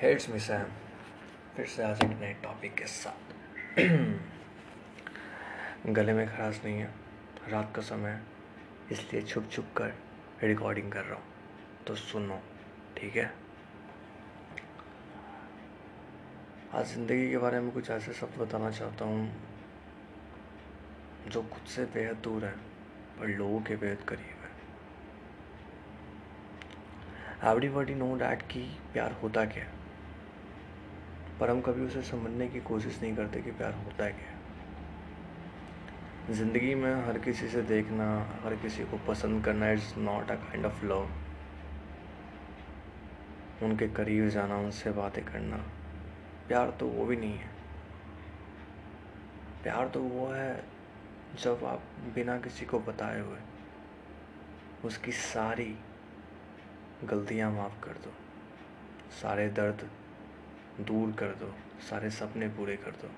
Hates मी Sam फिर से आज एक नए टॉपिक के साथ गले में खराश नहीं है। रात का समय इसलिए छुप छुप कर रिकॉर्डिंग कर रहा हूँ। तो सुनो, ठीक है? आज ज़िंदगी के बारे में कुछ ऐसे शब्द बताना चाहता हूँ, जो खुद से बेहद दूर है, पर लोगों के बेहद करीब है। एवरीबडी नो डैट कि प्यार होता क्या है? पर हम कभी उसे समझने की कोशिश नहीं करते कि प्यार होता है क्या। ज़िंदगी में हर किसी से देखना, हर किसी को पसंद करना is not a kind of love उनके करीब जाना, उनसे बातें करना, प्यार तो वो भी नहीं है। प्यार तो वो है जब आप बिना किसी को बताए हुए उसकी सारी गलतियाँ माफ़ कर दो। सारे दर्द दूर कर दो, सारे सपने पूरे कर दो।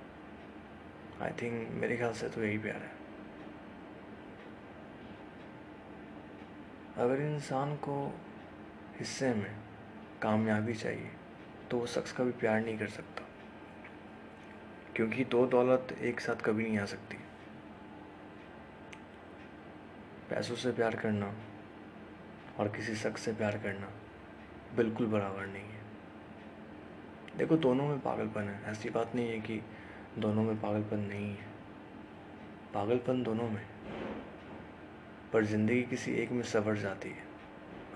आई थिंक मेरे ख्याल से तो यही प्यार है। अगर इंसान को हिस्से में कामयाबी चाहिए तो वो शख्स कभी प्यार नहीं कर सकता। क्योंकि दो दौलत एक साथ कभी नहीं आ सकती। पैसों से प्यार करना और किसी शख्स से प्यार करना बिल्कुल बराबर नहीं है। देखो, दोनों में पागलपन है। ऐसी बात नहीं है कि दोनों में पागलपन नहीं है। पागलपन दोनों में। पर ज़िंदगी किसी एक में सवर जाती है,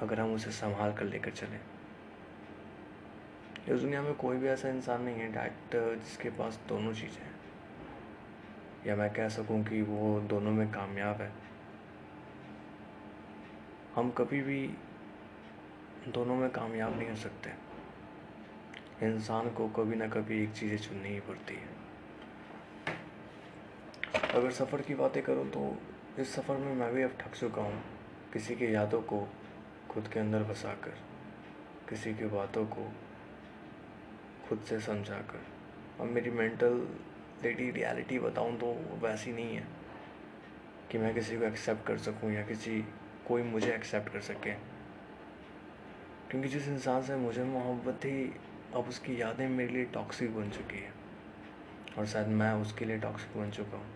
अगर हम उसे संभाल कर लेकर चलें। इस दुनिया में कोई भी ऐसा इंसान नहीं है डैट जिसके पास दोनों चीज़ें हैं। या मैं कह सकूँ कि वो दोनों में कामयाब है। हम कभी भी दोनों में कामयाब नहीं हो सकते। इंसान को कभी ना कभी एक चीज़ें चुननी ही पड़ती है। अगर सफ़र की बातें करूँ तो इस सफ़र में मैं भी अब थक चुका हूँ। किसी की यादों को खुद के अंदर बसा कर किसी की बातों को खुद से समझा कर अब मेरी मेंटल लेडी रियलिटी बताऊँ तो वैसी नहीं है कि मैं किसी को एक्सेप्ट कर सकूँ या किसी, कोई मुझे एक्सेप्ट कर सके। क्योंकि जिस इंसान से मुझे मोहब्बत थी अब उसकी यादें मेरे लिए टॉक्सिक बन चुकी है। और शायद मैं उसके लिए टॉक्सिक बन चुका हूँ।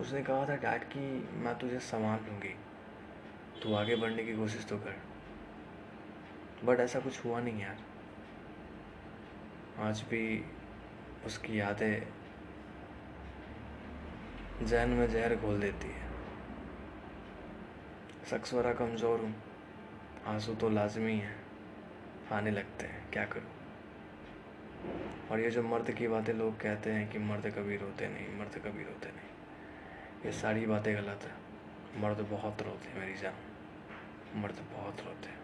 उसने कहा था डैड कि मैं तुझे संभाल लूँगी। तू आगे बढ़ने की कोशिश तो कर। बट ऐसा कुछ हुआ नहीं यार। आज भी उसकी यादें जहन में जहर घोल देती है। शख्स वरा कमज़ोर हूँ। आँसू तो लाजमी है। आने लगते हैं। क्या करूँ? और ये जो मर्द की बातें लोग कहते हैं कि मर्द कभी रोते नहीं, मर्द कभी रोते नहीं, ये सारी बातें गलत है। मर्द बहुत रोते हैं, मेरी जान। मर्द बहुत रोते हैं।